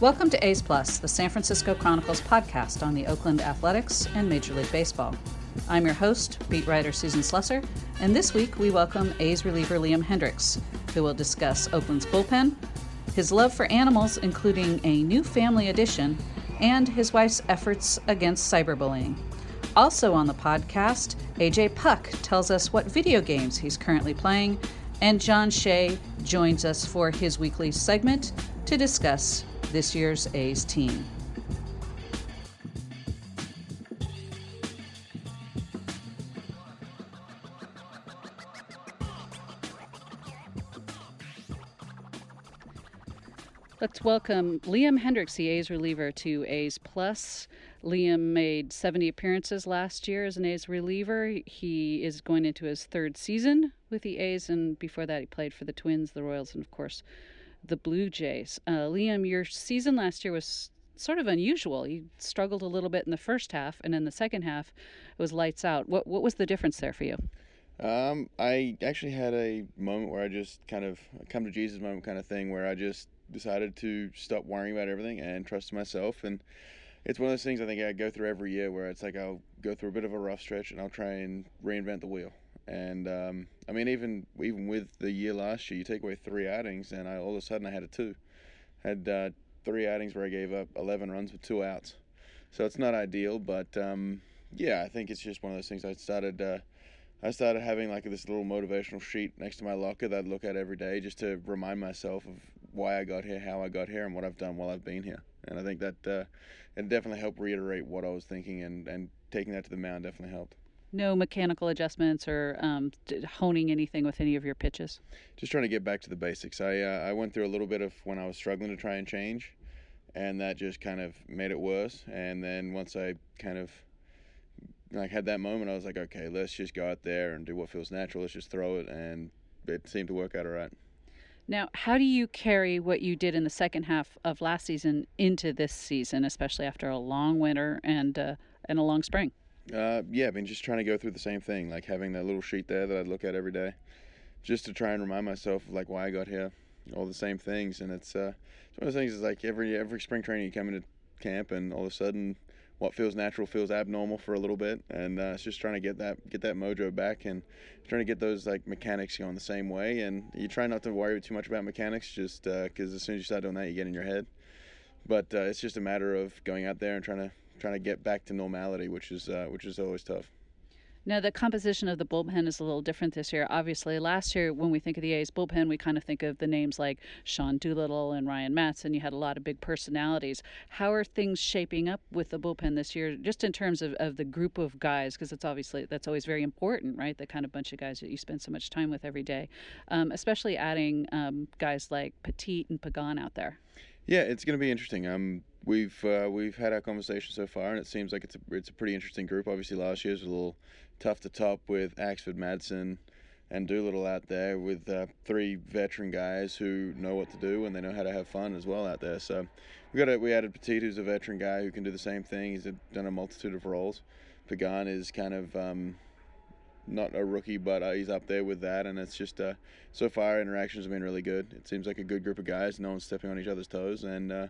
Welcome to A's Plus, the San Francisco Chronicles podcast on the Oakland Athletics and Major League Baseball. I'm your host, beat writer Susan Slusser, and this week we welcome A's reliever Liam Hendriks, who will discuss Oakland's bullpen, his love for animals, including a new family addition, and his wife's efforts against cyberbullying. Also on the podcast, AJ Puk tells us what video games he's currently playing, and John Shea joins us for his weekly segment to discuss this year's A's team. Let's welcome Liam Hendriks, the A's reliever, to A's Plus. Liam made 70 appearances last year as an A's reliever. He is going into his third season with the A's, and before that, he played for the Twins, the Royals, and of course, the Blue Jays. Uh, Liam, your season last year was sort of unusual. You struggled a little bit in the first half, and in the second half, it was lights out. What what was the difference there for you? Um, I actually had a moment where I just kind of come to Jesus moment kind of thing where I just decided to stop worrying about everything and trust myself. And it's one of those things I think I go through every year where it's like I'll go through a bit of a rough stretch and I'll try and reinvent the wheel. And um, I mean, even even with the year last year, you take away three outings, and I all of a sudden I had a two, had uh, three outings where I gave up 11 runs with two outs. So it's not ideal, but um, yeah, I think it's just one of those things. I started. Uh, I started having like this little motivational sheet next to my locker that I'd look at every day just to remind myself of why I got here, how I got here, and what I've done while I've been here. And I think that uh, it definitely helped reiterate what I was thinking, and, and taking that to the mound definitely helped. No mechanical adjustments or um, honing anything with any of your pitches. Just trying to get back to the basics. I uh, I went through a little bit of when I was struggling to try and change, and that just kind of made it worse. And then once I kind of like had that moment, I was like, okay, let's just go out there and do what feels natural. Let's just throw it, and it seemed to work out all right. Now, how do you carry what you did in the second half of last season into this season, especially after a long winter and uh, and a long spring? Uh, yeah, I mean, just trying to go through the same thing, like having that little sheet there that I look at every day, just to try and remind myself of like why I got here, all the same things. And it's uh, it's one of those things is like every every spring training you come into camp and all of a sudden what feels natural feels abnormal for a little bit, and uh, it's just trying to get that get that mojo back and trying to get those like mechanics going the same way. And you try not to worry too much about mechanics, just because uh, as soon as you start doing that, you get in your head. But uh, it's just a matter of going out there and trying to trying to get back to normality, which is uh, which is always tough. Now, the composition of the bullpen is a little different this year. Obviously, last year, when we think of the A's bullpen, we kind of think of the names like Sean Doolittle and Ryan Madson, and you had a lot of big personalities. How are things shaping up with the bullpen this year, just in terms of, of the group of guys? Because it's obviously, that's always very important, right? The kind of bunch of guys that you spend so much time with every day, um, especially adding um, guys like Petit and Pagan out there. Yeah, it's going to be interesting. Um, we've uh, we've had our conversation so far, and it seems like it's a it's a pretty interesting group. Obviously, last year was a little tough to top with Axford, Madson, and Doolittle out there with uh, three veteran guys who know what to do and they know how to have fun as well out there. So we got a, we added Petit, who's a veteran guy who can do the same thing. He's done a multitude of roles. Pagan is kind of um, not a rookie, but uh, he's up there with that. And it's just uh, so far interactions have been really good. It seems like a good group of guys. No one's stepping on each other's toes, and uh,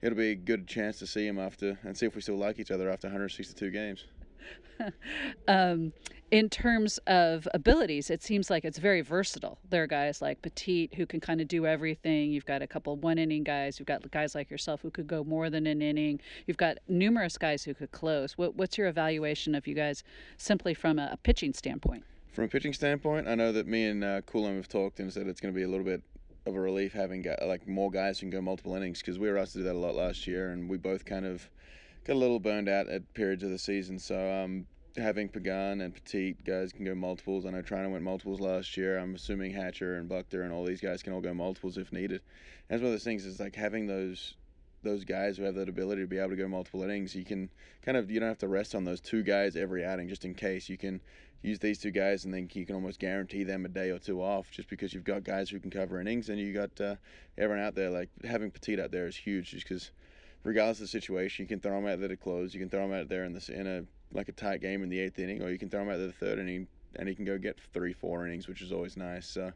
it'll be a good chance to see him after and see if we still like each other after 162 games. um, in terms of abilities, it seems like it's very versatile. There are guys like Petit who can kind of do everything. You've got a couple one inning guys. You've got guys like yourself who could go more than an inning. You've got numerous guys who could close. What, what's your evaluation of you guys simply from a, a, pitching standpoint? From a pitching standpoint, I know that me and uh, Coulombe have talked and said it's going to be a little bit of a relief having like more guys who can go multiple innings because we were asked to do that a lot last year and we both kind of got a little burned out at periods of the season. So um, having Pagan and Petit guys can go multiples. I know Treinen went multiples last year. I'm assuming Hatcher and Buchter and all these guys can all go multiples if needed. That's one of those things is like having those those guys who have that ability to be able to go multiple innings. You can kind of you don't have to rest on those two guys every outing just in case. You can use these two guys and then you can almost guarantee them a day or two off just because you've got guys who can cover innings and you got uh, everyone out there like having Petit out there is huge just because regardless of the situation, you can throw him out there to close. You can throw him out there in the in a like a tight game in the eighth inning, or you can throw him out there the third inning, and he can go get three, four innings, which is always nice. So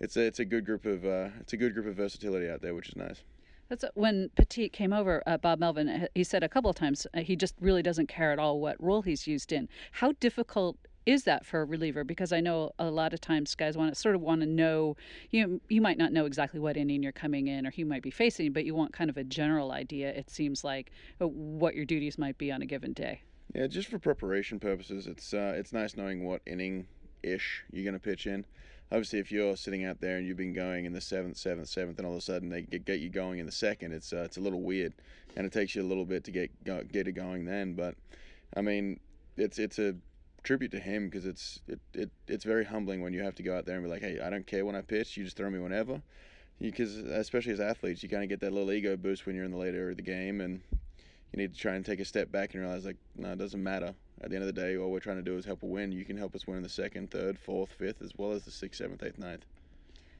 it's a it's a good group of uh, it's a good group of versatility out there, which is nice. That's when Petit came over. Uh, Bob Melvin, he said a couple of times uh, he just really doesn't care at all what role he's used in. How difficult is that for a reliever? Because I know a lot of times guys want to sort of want to know. You you might not know exactly what inning you're coming in or who might be facing, but you want kind of a general idea. It seems like what your duties might be on a given day. Yeah, just for preparation purposes, it's uh, it's nice knowing what inning ish you're going to pitch in obviously if you're sitting out there and you've been going in the seventh, seventh, seventh, and all of a sudden they get, get you going in the second, it's uh, it's a little weird, and it takes you a little bit to get get it going then. But I mean, it's it's a tribute to him because it's it, it it's very humbling when you have to go out there and be like, hey, I don't care when I pitch, you just throw me whenever. Because especially as athletes, you kind of get that little ego boost when you're in the later area of the game, and you need to try and take a step back and realize like, no, it doesn't matter at the end of the day, all we're trying to do is help a win. You can help us win in the second, third, fourth, fifth, as well as the sixth, seventh, eighth, ninth.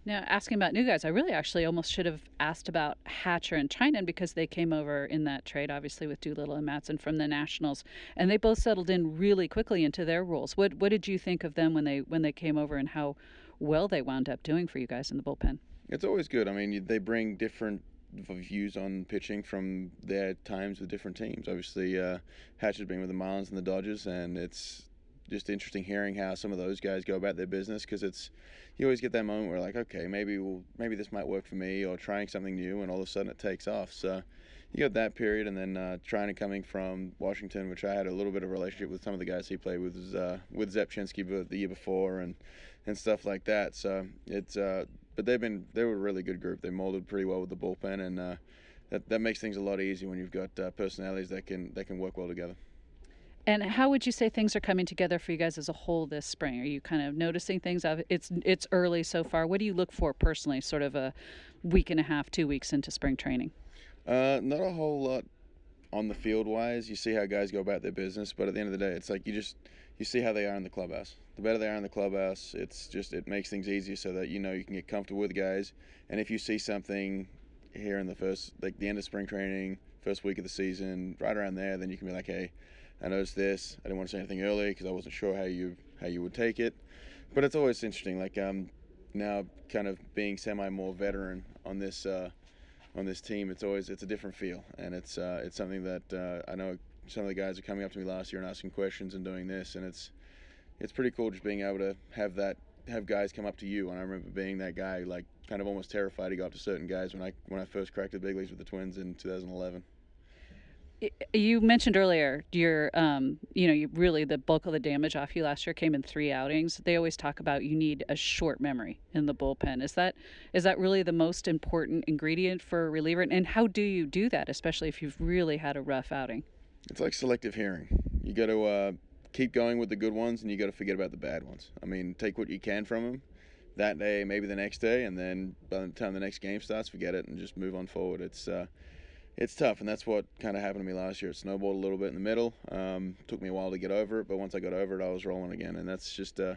Now, asking about new guys, I really actually almost should have asked about Hatcher and Treinen because they came over in that trade, obviously with Doolittle and Madson from the Nationals, and they both settled in really quickly into their roles. What what did you think of them when they when they came over, and how well they wound up doing for you guys in the bullpen? It's always good. I mean, they bring different views on pitching from their times with different teams. Obviously, uh, Hatch has been with the Marlins and the Dodgers, and it's just interesting hearing how some of those guys go about their business because it's you always get that moment where like okay maybe we'll, maybe this might work for me or trying something new and all of a sudden it takes off so you got that period and then uh, trying to coming from Washington which I had a little bit of relationship with some of the guys he played with uh, with Zep Chinsky the year before and and stuff like that so it's uh, but they've been they were a really good group. They molded pretty well with the bullpen, and uh, that that makes things a lot easier when you've got uh, personalities that can that can work well together. And how would you say things are coming together for you guys as a whole this spring? Are you kind of noticing things? It's it's early so far. What do you look for personally? Sort of a week and a half, two weeks into spring training. Uh, not a whole lot on the field wise. You see how guys go about their business, but at the end of the day, it's like you just you see how they are in the clubhouse. The better they are in the clubhouse, it's just it makes things easier so that you know you can get comfortable with guys. And if you see something here in the first like the end of spring training, first week of the season, right around there, then you can be like, hey, I noticed this. I didn't want to say anything early because I wasn't sure how you how you would take it. But it's always interesting. Like um, now, kind of being semi more veteran on this uh, on this team, it's always it's a different feel, and it's uh, it's something that uh, I know some of the guys are coming up to me last year and asking questions and doing this, and it's it's pretty cool just being able to have that have guys come up to you. And I remember being that guy, like kind of almost terrified to go up to certain guys when I when I first cracked the big leagues with the Twins in 2011 you mentioned earlier your um, you know you really the bulk of the damage off you last year came in three outings they always talk about you need a short memory in the bullpen is that is that really the most important ingredient for a reliever and how do you do that especially if you've really had a rough outing it's like selective hearing. You got to uh, keep going with the good ones, and you got to forget about the bad ones. I mean, take what you can from them that day, maybe the next day, and then by the time the next game starts, forget it and just move on forward. It's uh, it's tough, and that's what kind of happened to me last year. It snowballed a little bit in the middle. Um, took me a while to get over it, but once I got over it, I was rolling again, and that's just uh,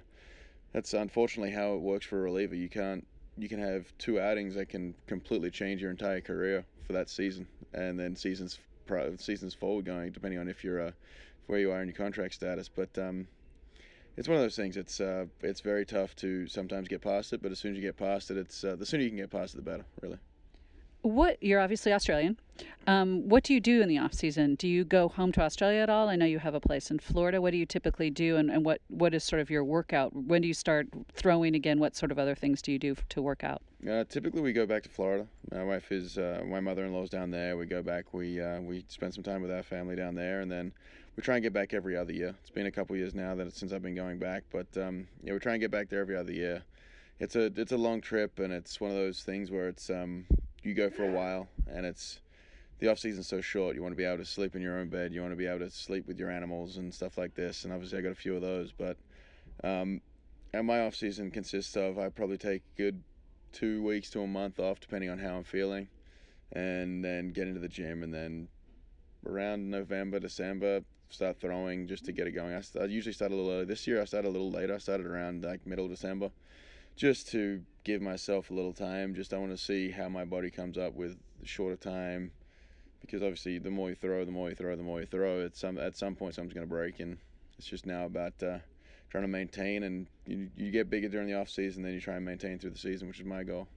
that's unfortunately how it works for a reliever. You can't you can have two outings that can completely change your entire career for that season, and then seasons seasons forward going, depending on if you're uh, where you are in your contract status. But um, it's one of those things. It's uh, it's very tough to sometimes get past it, but as soon as you get past it, it's uh, the sooner you can get past it, the better, really. What you're obviously Australian. Um, what do you do in the off season? Do you go home to Australia at all? I know you have a place in Florida. What do you typically do, and, and what what is sort of your workout? When do you start throwing again? What sort of other things do you do to work out? Uh, typically, we go back to Florida. My wife is uh, my mother-in-law's down there. We go back. We uh, we spend some time with our family down there, and then we try and get back every other year. It's been a couple years now that since I've been going back, but um, yeah, we try and get back there every other year. It's a it's a long trip, and it's one of those things where it's um, you go for a while, and it's the off season's so short. You want to be able to sleep in your own bed. You want to be able to sleep with your animals and stuff like this. And obviously, I got a few of those. But um, and my off season consists of I probably take a good two weeks to a month off, depending on how I'm feeling, and then get into the gym. And then around November, December, start throwing just to get it going. I, I usually start a little early. This year, I started a little later. I started around like middle December just to give myself a little time. Just I want to see how my body comes up with shorter time, because obviously the more you throw, the more you throw, the more you throw. At some at some point, something's going to break, and it's just now about uh, trying to maintain. And you, you get bigger during the off season, then you try and maintain through the season, which is my goal.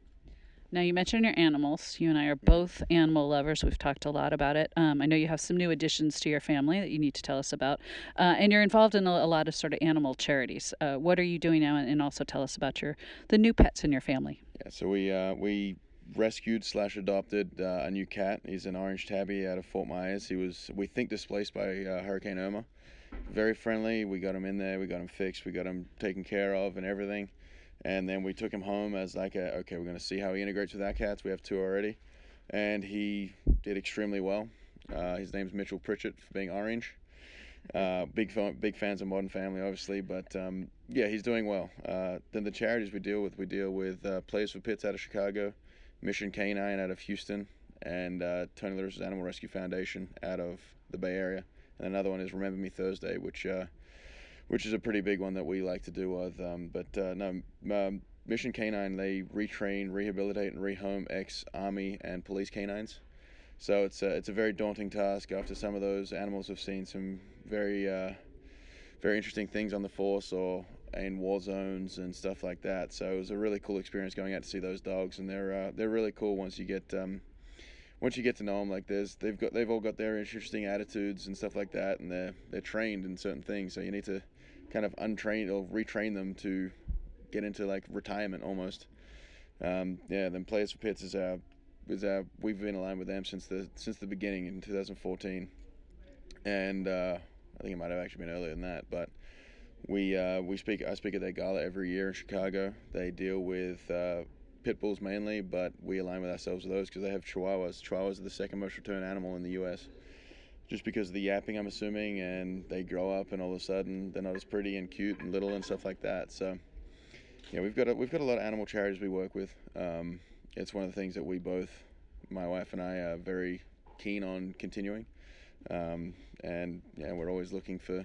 Now, you mentioned your animals. You and I are both animal lovers. We've talked a lot about it. Um, I know you have some new additions to your family that you need to tell us about. Uh, and you're involved in a, a, lot of sort of animal charities. Uh, what are you doing now? And also tell us about your the new pets in your family. Yeah, so we, uh, we rescued slash adopted uh, a new cat. He's an orange tabby out of Fort Myers. He was, we think, displaced by uh, Hurricane Irma. Very friendly. We got him in there. We got him fixed. We got him taken care of and everything and then we took him home as like a, okay we're going to see how he integrates with our cats we have two already. And he did extremely well. Uh, his name's mitchell pritchett for being orange. Uh, big big fans of modern family obviously but um, yeah he's doing well. Uh, then the charities we deal with we deal with uh, Players for Pits out of chicago mission canine out of houston and uh, Tony La Russa's animal rescue foundation out of the bay area. And another one is remember me thursday which uh, which is a pretty big one that we like to do with. Um, but uh, no, um, Mission Canine they retrain, rehabilitate, and rehome ex-army and police canines. So it's a, it's a very daunting task. After some of those animals have seen some very uh, very interesting things on the force or in war zones and stuff like that. So it was a really cool experience going out to see those dogs, and they're uh, they're really cool once you get um, once you get to know them. Like there's they've got they've all got their interesting attitudes and stuff like that, and they're they're trained in certain things. So you need to kind of untrain or retrain them to get into like retirement almost. Um, yeah, then Players for Pits is our is our we've been aligned with them since the since the beginning in 2014, and uh, I think it might have actually been earlier than that, but. We uh, we speak. I speak at their gala every year in Chicago. They deal with uh, pit bulls mainly, but we align with ourselves with those because they have chihuahuas. Chihuahuas are the second most returned animal in the U.S just because of the yapping, I'm assuming, and they grow up and all of a sudden they're not as pretty and cute and little and stuff like that. So, yeah, we've got a, we've got a lot of animal charities we work with. Um, it's one of the things that we both, my wife and I, are very keen on continuing. Um, and yeah, we're always looking for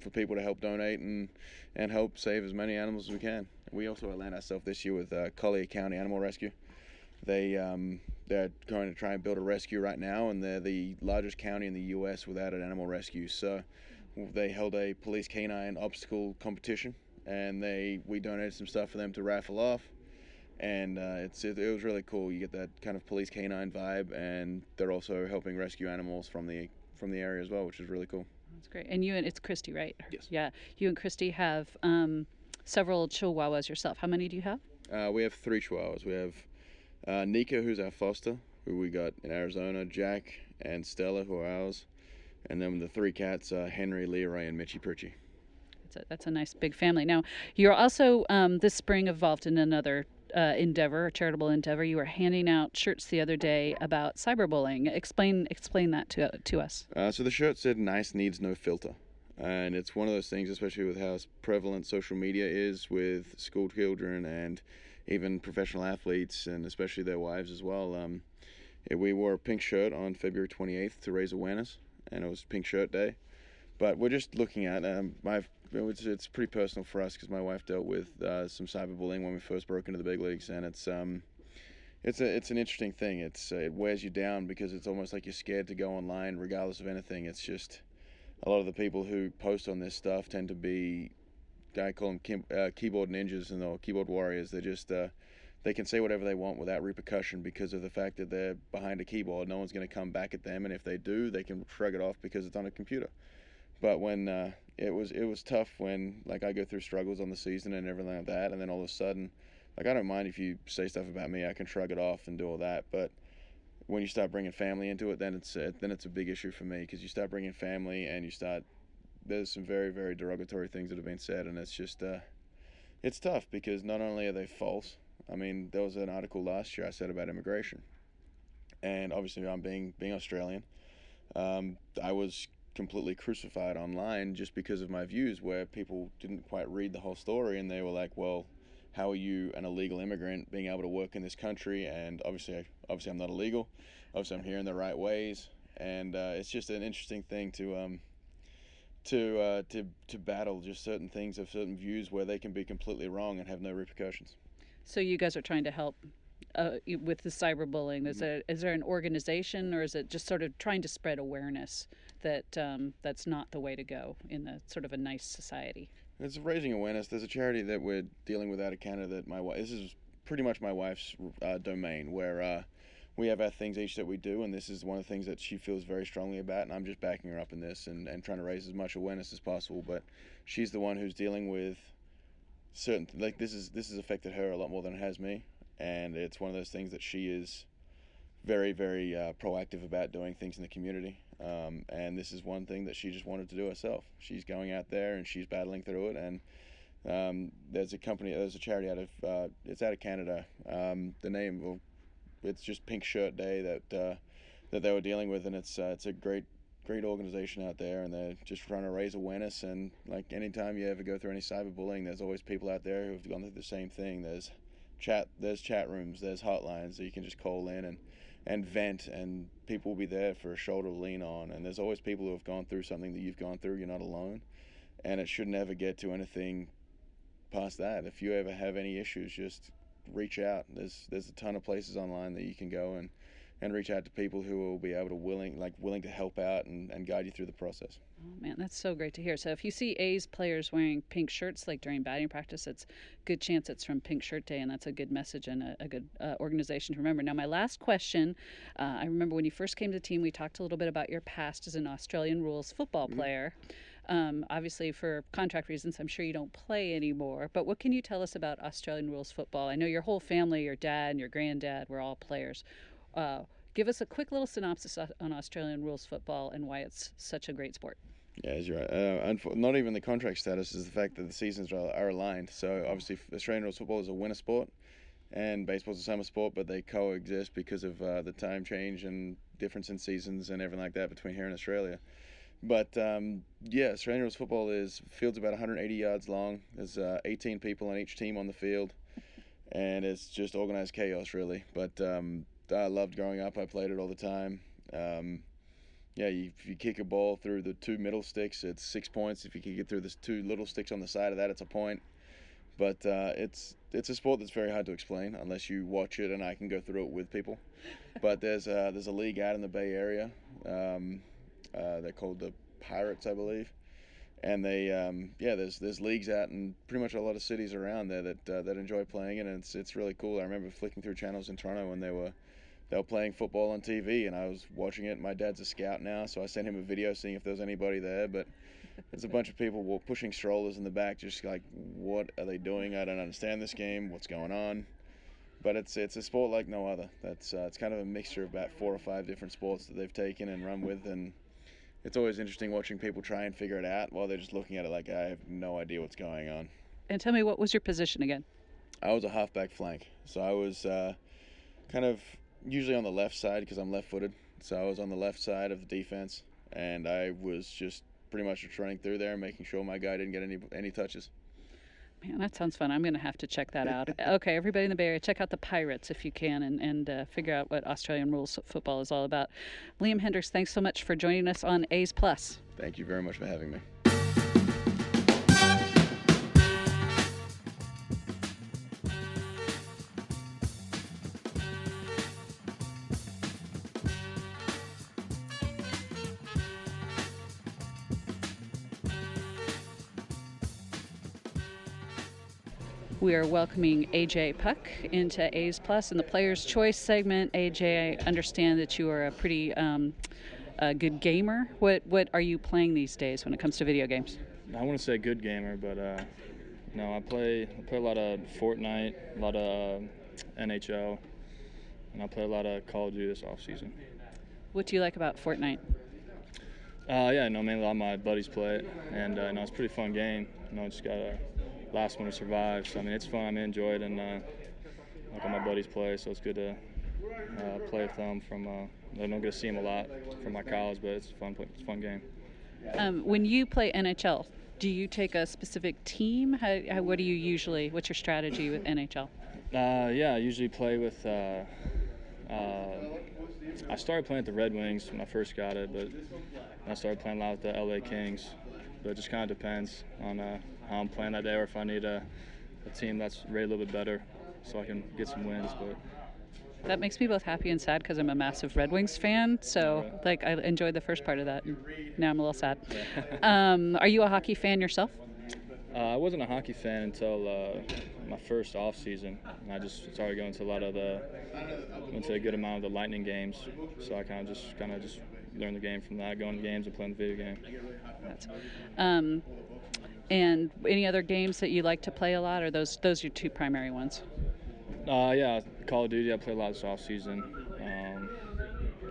for people to help donate and and help save as many animals as we can. We also aligned ourselves this year with uh, Collier County Animal Rescue. They um, they're going to try and build a rescue right now, and they're the largest county in the U.S. without an animal rescue. So they held a police canine obstacle competition, and they we donated some stuff for them to raffle off, and uh, it's it, it, was really cool. You get that kind of police canine vibe, and they're also helping rescue animals from the from the area as well, which is really cool. That's great. And you and it's Christy, right? Yes. Yeah, you and Christy have um, several Chihuahuas yourself. How many do you have? Uh, we have three Chihuahuas. We have uh, Nika, who's our foster, who we got in Arizona, Jack and Stella, who are ours, and then the three cats, uh, Henry, Leroy, and Mitchy Pritchie. That's a, that's a nice big family. Now, you're also um, this spring involved in another uh, endeavor, a charitable endeavor. You were handing out shirts the other day about cyberbullying. Explain explain that to to us. Uh, so the shirt said "Nice needs no filter," and it's one of those things, especially with how prevalent social media is with school children and even professional athletes and especially their wives as well. Um, we wore a pink shirt on February 28th to raise awareness, and it was Pink Shirt Day. But we're just looking at um, my. It's, it's pretty personal for us because my wife dealt with uh, some cyberbullying when we first broke into the big leagues, and it's um, it's a it's an interesting thing. It's uh, it wears you down because it's almost like you're scared to go online regardless of anything. It's just a lot of the people who post on this stuff tend to be I call them key, uh, keyboard ninjas and the keyboard warriors. They just uh, they can say whatever they want without repercussion because of the fact that they're behind a keyboard. No one's going to come back at them, and if they do, they can shrug it off because it's on a computer. But when uh, it was it was tough when like I go through struggles on the season and everything like that, and then all of a sudden, like I don't mind if you say stuff about me, I can shrug it off and do all that, but when you start bringing family into it, then it's then it's a big issue for me because you start bringing family and you start there's some very very derogatory things that have been said, and it's just uh, it's tough because not only are they false. I mean, there was an article last year I said about immigration, and obviously I'm being being Australian. Um, I was completely crucified online just because of my views, where people didn't quite read the whole story, and they were like, "Well, how are you an illegal immigrant being able to work in this country?" And obviously, obviously, I'm not illegal. Obviously, I'm here in the right ways, and uh, it's just an interesting thing to um, to uh, to to battle just certain things of certain views where they can be completely wrong and have no repercussions. So you guys are trying to help uh, with the cyberbullying. Is, mm-hmm. is there an organization, or is it just sort of trying to spread awareness that um, that's not the way to go in the sort of a nice society? It's raising awareness. There's a charity that we're dealing with out of Canada that my wife. This is pretty much my wife's uh, domain where uh, we have our things each that we do, and this is one of the things that she feels very strongly about, and I'm just backing her up in this and, and trying to raise as much awareness as possible. But she's the one who's dealing with certain like this is this has affected her a lot more than it has me, and it's one of those things that she is very very uh, proactive about doing things in the community. Um, and this is one thing that she just wanted to do herself. She's going out there and she's battling through it, and um, there's a company, there's a charity out of, uh, it's out of Canada. Um, the name, well, it's just Pink Shirt Day that uh, that they were dealing with, and it's uh, it's a great great organization out there, and they're just trying to raise awareness. And like anytime you ever go through any cyberbullying, there's always people out there who've gone through the same thing. There's chat, there's chat rooms, there's hotlines that you can just call in and and vent, and people will be there for a shoulder to lean on. And there's always people who have gone through something that you've gone through. You're not alone, and it should never get to anything past that. If you ever have any issues, just reach out. There's there's a ton of places online that you can go and and reach out to people who will be able to willing like willing to help out and, and guide you through the process. Oh man, that's so great to hear. So if you see A's players wearing pink shirts like during batting practice, it's good chance it's from Pink Shirt Day, and that's a good message and a, a good uh, organization to remember. Now, my last question: uh, I remember when you first came to the team, we talked a little bit about your past as an Australian rules football mm-hmm. Um, obviously, for contract reasons, I'm sure you don't play anymore. But what can you tell us about Australian rules football? I know your whole family, your dad and your granddad, were all players. Uh, give us a quick little synopsis on Australian rules football and why it's such a great sport. Yeah, you're right. Uh, not even the contract status is the fact that the seasons are, are aligned. So obviously, Australian rules football is a winter sport, and baseball's a summer sport, but they coexist because of uh, the time change and difference in seasons and everything like that between here and Australia. But um, yeah, Australian rules football is field's about 180 yards long. There's uh, 18 people on each team on the field, and it's just organized chaos really. But um, I loved growing up. I played it all the time. Um, yeah, you, if you kick a ball through the two middle sticks, it's six points. If you kick it through the two little sticks on the side of that, it's a point. But uh, it's it's a sport that's very hard to explain unless you watch it, and I can go through it with people. But there's a, there's a league out in the Bay Area. Um, uh, they're called the Pirates, I believe. And they, um, yeah, there's there's leagues out in pretty much a lot of cities around there that uh, that enjoy playing it, and it's it's really cool. I remember flicking through channels in Toronto when they were they were playing football on TV, and I was watching it. My dad's a scout now, so I sent him a video seeing if there was anybody there, but there's a bunch of people pushing strollers in the back, just like, what are they doing? I don't understand this game. What's going on? But it's it's a sport like no other. That's uh, it's kind of a mixture of about four or five different sports that they've taken and run with, and it's always interesting watching people try and figure it out while they're just looking at it like I have no idea what's going on. And tell me, what was your position again? I was a halfback flank, so I was uh, kind of usually on the left side because I'm left-footed. So I was on the left side of the defense, and I was just pretty much just running through there, making sure my guy didn't get any any touches. Man, that sounds fun. I'm going to have to check that out. okay, everybody in the Bay Area, check out the Pirates if you can and, and uh, figure out what Australian rules football is all about. Liam Hendriks, thanks so much for joining us on A's Plus. Thank you very much for having me. We are welcoming AJ Puk into A's Plus in the Player's Choice segment. AJ, I understand that you are a pretty um, a good gamer. What what are you playing these days when it comes to video games? I want to say good gamer, but uh, no, I play I play a lot of Fortnite, a lot of NHL, and I play a lot of Call of Duty this off season. What do you like about Fortnite? Uh, yeah, no, mainly a lot of my buddies play it, and uh, no, it's a pretty fun game. You know, just gotta last one to survive. So I mean, it's fun. I enjoy it, and uh, like all my buddies play, so it's good to uh, play with them. From uh, I don't get to see them a lot from my college, but it's fun. It's a fun game. Um, when you play NHL, do you take a specific team? How, how, what do you usually? What's your strategy with NHL? Uh, yeah, I usually play with. Uh, uh, I started playing with the Red Wings when I first got it, but I started playing a lot with the LA Kings. But it just kind of depends on how I'm playing that day or if I need a, a team that's rated a little bit better so I can get some wins. But that makes me both happy and sad because I'm a massive Red Wings fan. So like I enjoyed the first part of that. And now I'm a little sad. um, are you a hockey fan yourself? Uh, I wasn't a hockey fan until uh, my first off season, and I just started going to a lot of the went to a good amount of the Lightning games. So I kind of just kind of just learned the game from that, going to games and playing the video game. Um, and any other games that you like to play a lot, or those those are your two primary ones? Uh, yeah, Call of Duty. I play a lot this off season. Um,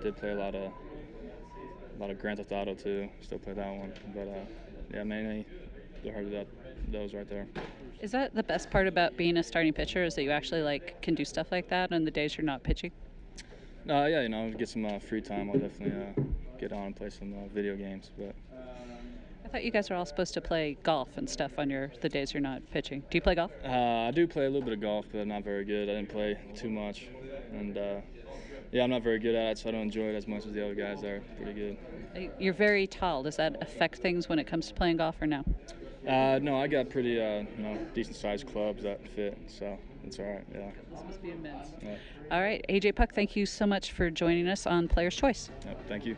did play a lot of a lot of Grand Theft Auto too. Still play that one, but uh, yeah, mainly the of that those right there. Is that the best part about being a starting pitcher? Is that you actually like can do stuff like that on the days you're not pitching? Uh, yeah, you know, get some uh, free time. I'll definitely uh, get on and play some uh, video games. But I thought you guys were all supposed to play golf and stuff on your the days you're not pitching. Do you play golf? Uh, I do play a little bit of golf, but not very good. I didn't play too much, and uh, yeah, I'm not very good at it, so I don't enjoy it as much as the other guys are. Pretty good. You're very tall. Does that affect things when it comes to playing golf, or no? Uh, no, I got pretty, uh, you know, decent sized clubs that fit, so it's all right. Yeah. This must be immense. Yeah. All right, AJ Puk, thank you so much for joining us on Player's Choice. Yep, thank you.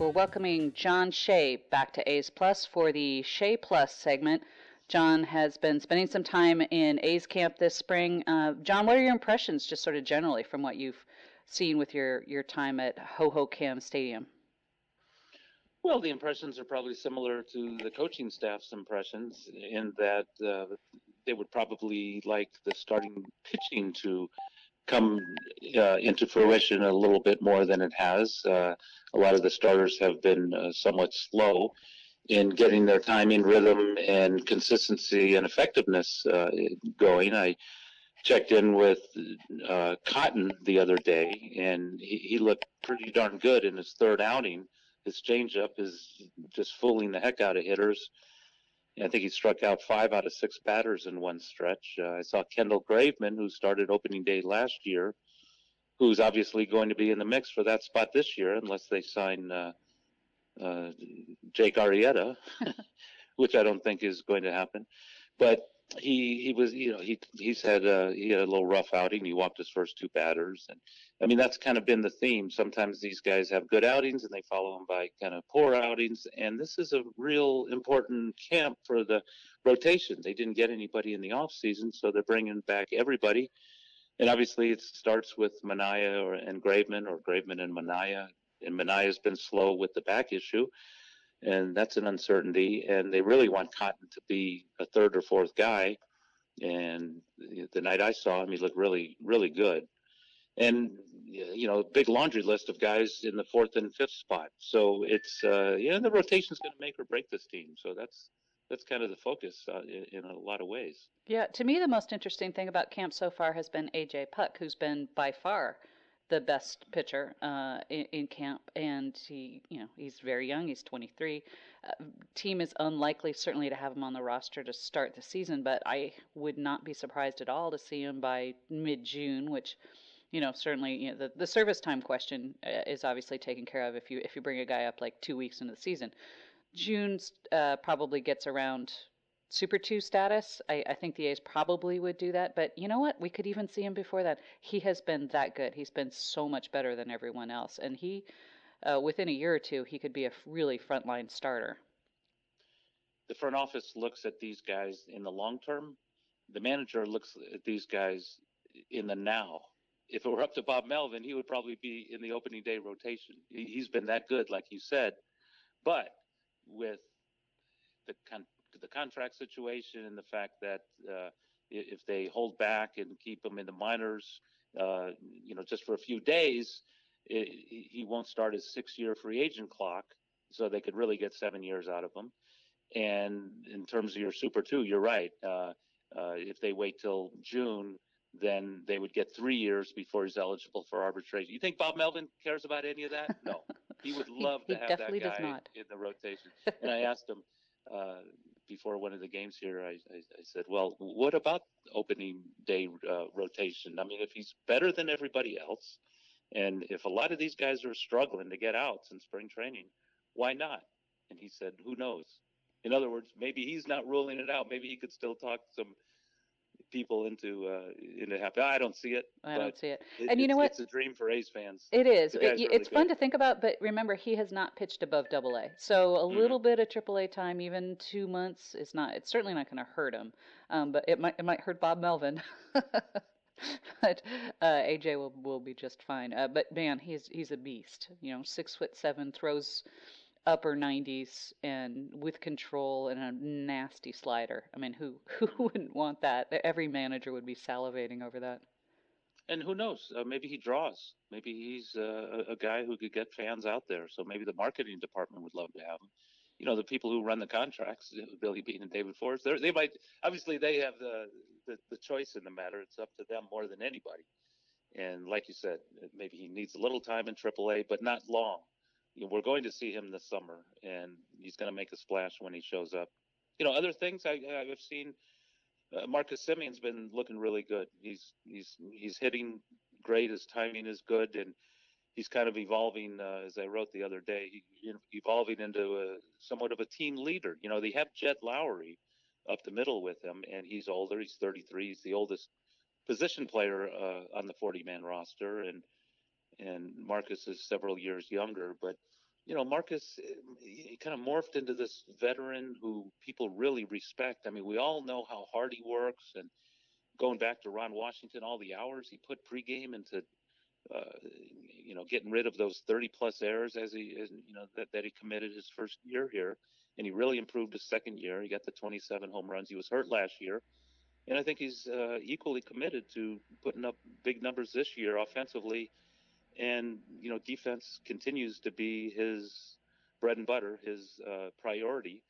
We're welcoming John Shea back to A's Plus for the Shea Plus segment. John has been spending some time in A's camp this spring. Uh, John, what are your impressions, just sort of generally, from what you've seen with your, your time at Hohokam Stadium? Well, the impressions are probably similar to the coaching staff's impressions in that uh, they would probably like the starting pitching to come uh, into fruition a little bit more than it has. Uh, a lot of the starters have been uh, somewhat slow in getting their timing, rhythm, and consistency and effectiveness uh, going. I checked in with uh, Cotton the other day, and he, he looked pretty darn good in his third outing. His changeup is just fooling the heck out of hitters. I think he struck out five out of six batters in one stretch. Uh, I saw Kendall Graveman, who started opening day last year, who's obviously going to be in the mix for that spot this year, unless they sign uh, uh, Jake Arrieta, which I don't think is going to happen. But he he was you know he he's had uh, he had a little rough outing. He walked his first two batters, and I mean that's kind of been the theme. Sometimes these guys have good outings and they follow them by kind of poor outings, and this is a real important camp for the rotation. They didn't get anybody in the off season, so they're bringing back everybody. And obviously, it starts with Manaea or and Graveman or Graveman and Manaea. And Manaea's been slow with the back issue and that's an uncertainty. And they really want Cotton to be a third or fourth guy. And the night I saw him, he looked really, really good. And you know, big laundry list of guys in the fourth and fifth spot. So it's uh, yeah, the rotation's going to make or break this team. So that's that's kind of the focus uh, in, in, a lot of ways. Yeah, to me, the most interesting thing about camp so far has been AJ Puk, who's been by far the best pitcher uh, in, in, camp, and he, you know, he's very young. He's 23. Uh, team is unlikely, certainly, to have him on the roster to start the season, but I would not be surprised at all to see him by mid-June, which, you know, certainly, you know, the, the service time question uh, is obviously taken care of if you if you bring a guy up like two weeks into the season. June uh, probably gets around Super 2 status. I, I, think the A's probably would do that. But you know what? We could even see him before that. He has been that good. He's been so much better than everyone else. And he, uh, within a year or two, he could be a really frontline starter. The front office looks at these guys in the long term. The manager looks at these guys in the now. If it were up to Bob Melvin, he would probably be in the opening day rotation. He's been that good, like you said. But with the con- the contract situation and the fact that uh, if they hold back and keep him in the minors, uh, you know, just for a few days, it, he won't start his six-year free agent clock, so they could really get seven years out of him. And in terms of your Super Two, you're right. Uh, uh, if they wait till June, then they would get three years before he's eligible for arbitration. You think Bob Melvin cares about any of that? No, he would love he, to have that guy in the rotation. And I asked him, uh, before one of the games here, I, I, I said, well, what about opening day uh, rotation? I mean, if he's better than everybody else, and if a lot of these guys are struggling to get outs in spring training, why not? And he said, who knows? In other words, maybe he's not ruling it out. Maybe he could still talk some people into uh, into happy. I don't see it. I don't see it. it and you know what? It's a dream for A's fans. It is. It, really it's fun good. to think about, but remember, he has not pitched above Double A. So a Mhm. little bit of Triple A time, even two months, is not. It's certainly not going to hurt him. Um, but it might. It might hurt Bob Melvin. but uh, AJ will will be just fine. Uh, but man, he's he's a beast. You know, six foot seven, throws upper 90s and with control and a nasty slider. I mean, who who wouldn't want that? Every manager would be salivating over that. And who knows? Uh, maybe he draws. Maybe he's uh, a guy who could get fans out there. So maybe the marketing department would love to have him. You know, the people who run the contracts, Billy Beane and David Forst, they might obviously they have the, the the choice in the matter. It's up to them more than anybody. And like you said, maybe he needs a little time in AAA, but not long. We're going to see him this summer, and he's going to make a splash when he shows up. You know, other things I, I've seen. Uh, Marcus Semien's been looking really good. He's he's he's hitting great. His timing is good, and he's kind of evolving. Uh, as I wrote the other day, he, evolving into a somewhat of a team leader. You know, they have Jed Lowrie up the middle with him, and he's older. He's 33. He's the oldest position player uh, on the 40-man roster, and and Marcus is several years younger. But you know, Marcus eh, he kind of morphed into this veteran who people really respect. I mean, we all know how hard he works, and going back to Ron Washington, all the hours he put pregame into. Uh, you know, getting rid of those 30 plus errors as he, as, you know, that, that he committed his first year here, and he really improved his second year. He got the 27 home runs. He was hurt last year, and I think he's uh, equally committed to putting up big numbers this year offensively. And you know, defense continues to be his bread and butter, his uh, priority.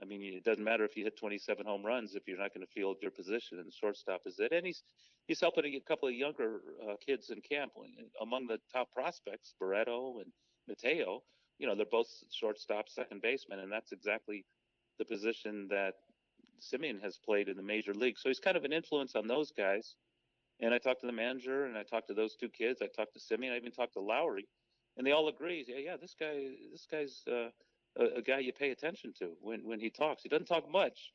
I mean, it doesn't matter if you hit 27 home runs if you're not going to field your position, and shortstop is it. And he's he's helping a couple of younger uh, kids in camp. Among the top prospects, Barreto and Mateo, you know, they're both shortstop, second baseman, and that's exactly the position that Semien has played in the major league. So he's kind of an influence on those guys. And I talked to the manager, and I talked to those two kids. I talked to Semien. I even talked to Lowrie, and they all agree. Yeah, yeah, this guy, this guy's uh, a, a guy you pay attention to when when he talks. He doesn't talk much,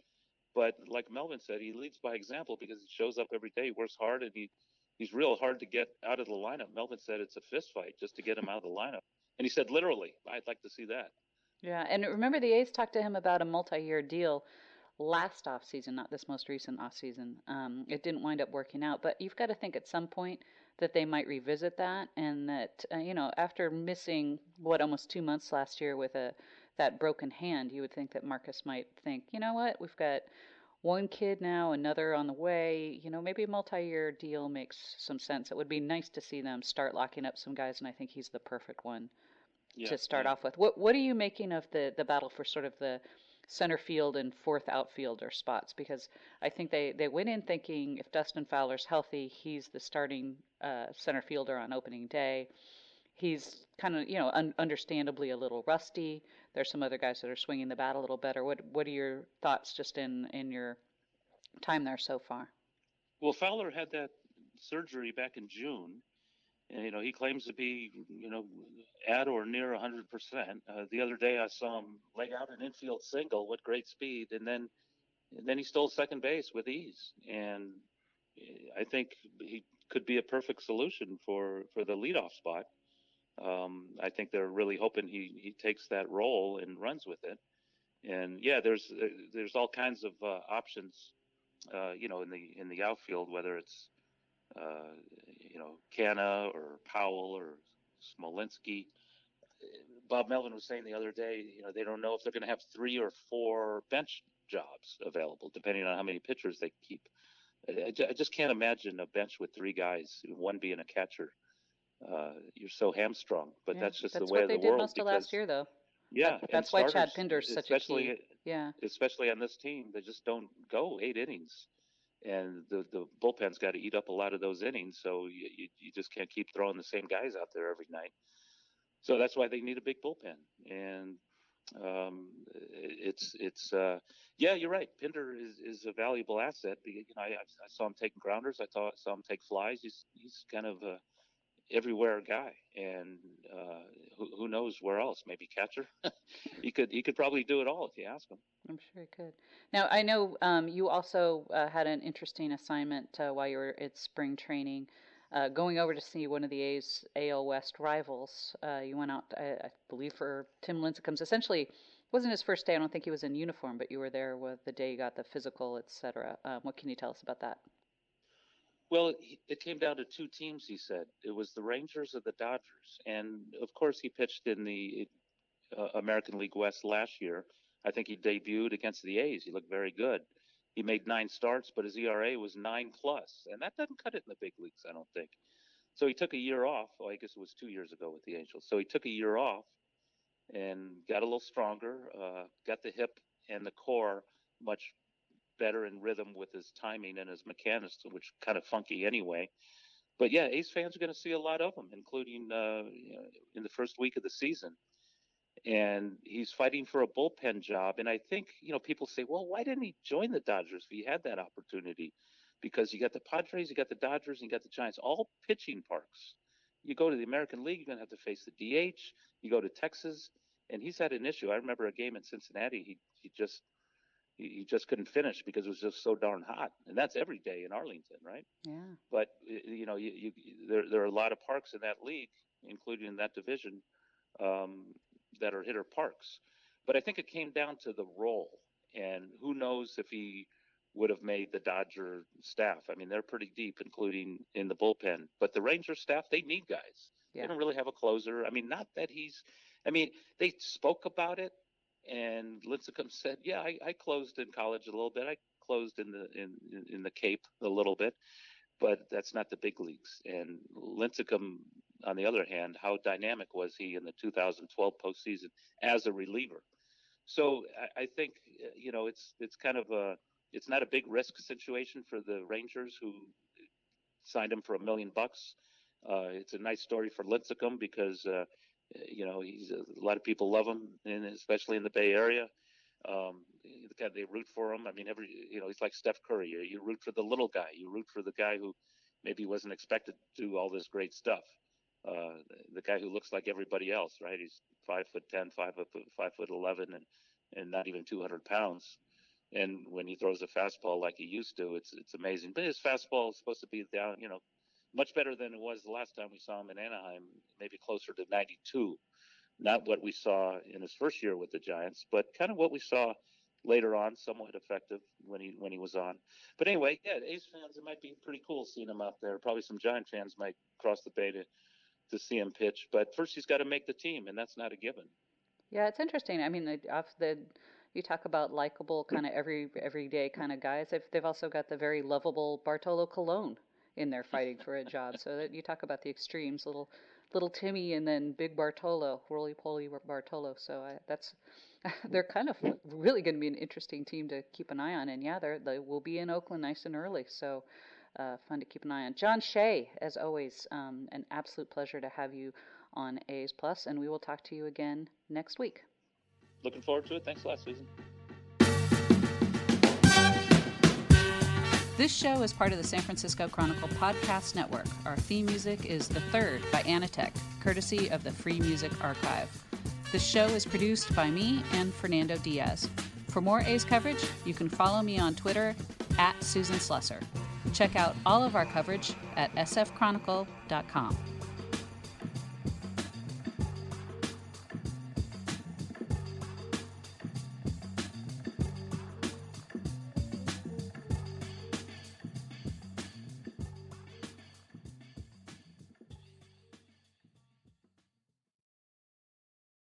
but like Melvin said, he leads by example because he shows up every day, he works hard, and he he's real hard to get out of the lineup. Melvin said it's a fist fight just to get him out of the lineup, and he said literally, I'd like to see that. Yeah, and remember the A's talked to him about a multi-year deal last off season, not this most recent off season. Um, it didn't wind up working out, but you've got to think at some point that they might revisit that, and that uh, you know after missing what almost two months last year with a that broken hand, you would think that Marcus might think, you know what, we've got one kid now, another on the way. You know, maybe a multi-year deal makes some sense. It would be nice to see them start locking up some guys, and I think he's the perfect one Yeah, to start yeah. off with. What What are you making of the the battle for sort of the center field and fourth outfielder spots? Because I think they they went in thinking if Dustin Fowler's healthy, he's the starting uh, center fielder on opening day. He's kind of you know un- understandably a little rusty. There's some other guys that are swinging the bat a little better. What What are your thoughts just in in your time there so far? Well, Fowler had that surgery back in June. And, you know, he claims to be, you know, at or near 100%. Uh, the other day I saw him lay out an infield single with great speed, and then and then he stole second base with ease. And eh, I think he could be a perfect solution for, for the leadoff spot. Um, I think they're really hoping he, he takes that role and runs with it. And yeah, there's uh, there's all kinds of uh, options uh, you know, in the in the outfield, whether it's uh, you know Canha or Powell or Smolinski. Bob Melvin was saying the other day, you know, they don't know if they're going to have three or four bench jobs available, depending on how many pitchers they keep. I, I just can't imagine a bench with three guys, one being a catcher. Uh, you're so hamstrung, but Yeah, that's just that's the way what they did world. most of last year, though. Yeah, and That's why Chad Pinder's such a key. Yeah. especially on this team, they just don't go eight innings, and the the bullpen's got to eat up a lot of those innings. So you, you you just can't keep throwing the same guys out there every night. So that's why they need a big bullpen, and um, it's it's uh, yeah, you're right. Pinder is, is a valuable asset. You know, I, I saw him taking grounders. I saw, saw him take flies. He's he's kind of a everywhere guy, and uh, who, who knows where else? Maybe catcher. he could he could probably do it all if you ask him. I'm sure he could. Now I know um, you also uh, had an interesting assignment uh, while you were at spring training. Uh, going over to see one of the A's AL West rivals, uh, you went out, I, I, believe, for Tim Lincecum's. Essentially, wasn't his first day. I don't think he was in uniform, but you were there with the day you got the physical, etc. Um, what can you tell us about that? Well, it, came down to two teams. He said it was the Rangers or the Dodgers, and of course he pitched in the uh, American League West last year. I think he debuted against the A's. He looked very good. He made nine starts, but his ERA was nine plus, and that doesn't cut it in the big leagues, I don't think. So he took a year off. Well, I guess it was two years ago with the Angels. So he took a year off and got a little stronger. Uh, got the hip and the core much better in rhythm with his timing and his mechanics, which kind of funky anyway. But yeah, A's fans are going to see a lot of him, including uh, in the first week of the season. And he's fighting for a bullpen job. And I think, you know, people say, well, why didn't he join the Dodgers if he had that opportunity? Because you got the Padres, you got the Dodgers, and you got the Giants, all pitching parks. You go to the American League, you're going to have to face the DH. You go to Texas, and he's had an issue. I remember a game in Cincinnati. He he just he, just couldn't finish because it was just so darn hot, and that's every day in Arlington, right? Yeah. But you know, you, you there there are a lot of parks in that league, including in that division, um, that are hitter parks. But I think it came down to the role, and who knows if he would have made the Dodger staff. I mean, they're pretty deep, including in the bullpen. But the Ranger staff, they need guys. Yeah. They don't really have a closer. I mean, not that he's. I mean, they spoke about it and Lincecum said, "Yeah, I, I closed in college a little bit. I closed in the in in the Cape a little bit, but that's not the big leagues." And Lincecum, on the other hand, how dynamic was he in the 2012 postseason as a reliever? So I, I think you know it's it's kind of a it's not a big risk situation for the Rangers who signed him for a million bucks. Uh, it's a nice story for Lincecum because uh, you know, he's a, a lot of people love him, and especially in the Bay Area. Um, they root for him. I mean, every you know, he's like Steph Curry. You, you root for the little guy. You root for the guy who maybe wasn't expected to do all this great stuff. Uh, the guy who looks like everybody else, right? He's five foot ten, five foot five foot eleven, and and not even two hundred pounds. And when he throws a fastball like he used to, it's it's amazing. But his fastball is supposed to be down, you know, much better than it was the last time we saw him in Anaheim, maybe closer to 92. Not what we saw in his first year with the Giants, but kind of what we saw later on, somewhat effective when he when he was on. But anyway, yeah, A's fans, it might be pretty cool seeing him out there. Probably some Giant fans might cross the bay to to see him pitch. But first, he's got to make the team, and that's not a given. Yeah, it's interesting. I mean, the, the you talk about likable kind of every everyday kind of guys. They've they've also got the very lovable Bartolo Colon in there fighting for a job. So that you talk about the extremes, little little Timmy and then Big Bartolo, roly poly Bartolo. So I, that's they're kind of really going to be an interesting team to keep an eye on. And yeah, they're, they will be in Oakland nice and early. So. Uh, fun to keep an eye on. John Shea, as always, um, an absolute pleasure to have you on A's Plus, and we will talk to you again next week. Looking forward to it. Thanks a lot, Susan. This show is part of the San Francisco Chronicle Podcast Network. Our theme music is The Third by Anatech, courtesy of the Free Music Archive. The show is produced by me and Fernando Diaz. For more A's coverage, you can follow me on Twitter at Susan Slusser. Check out all of our coverage at sfchronicle.com.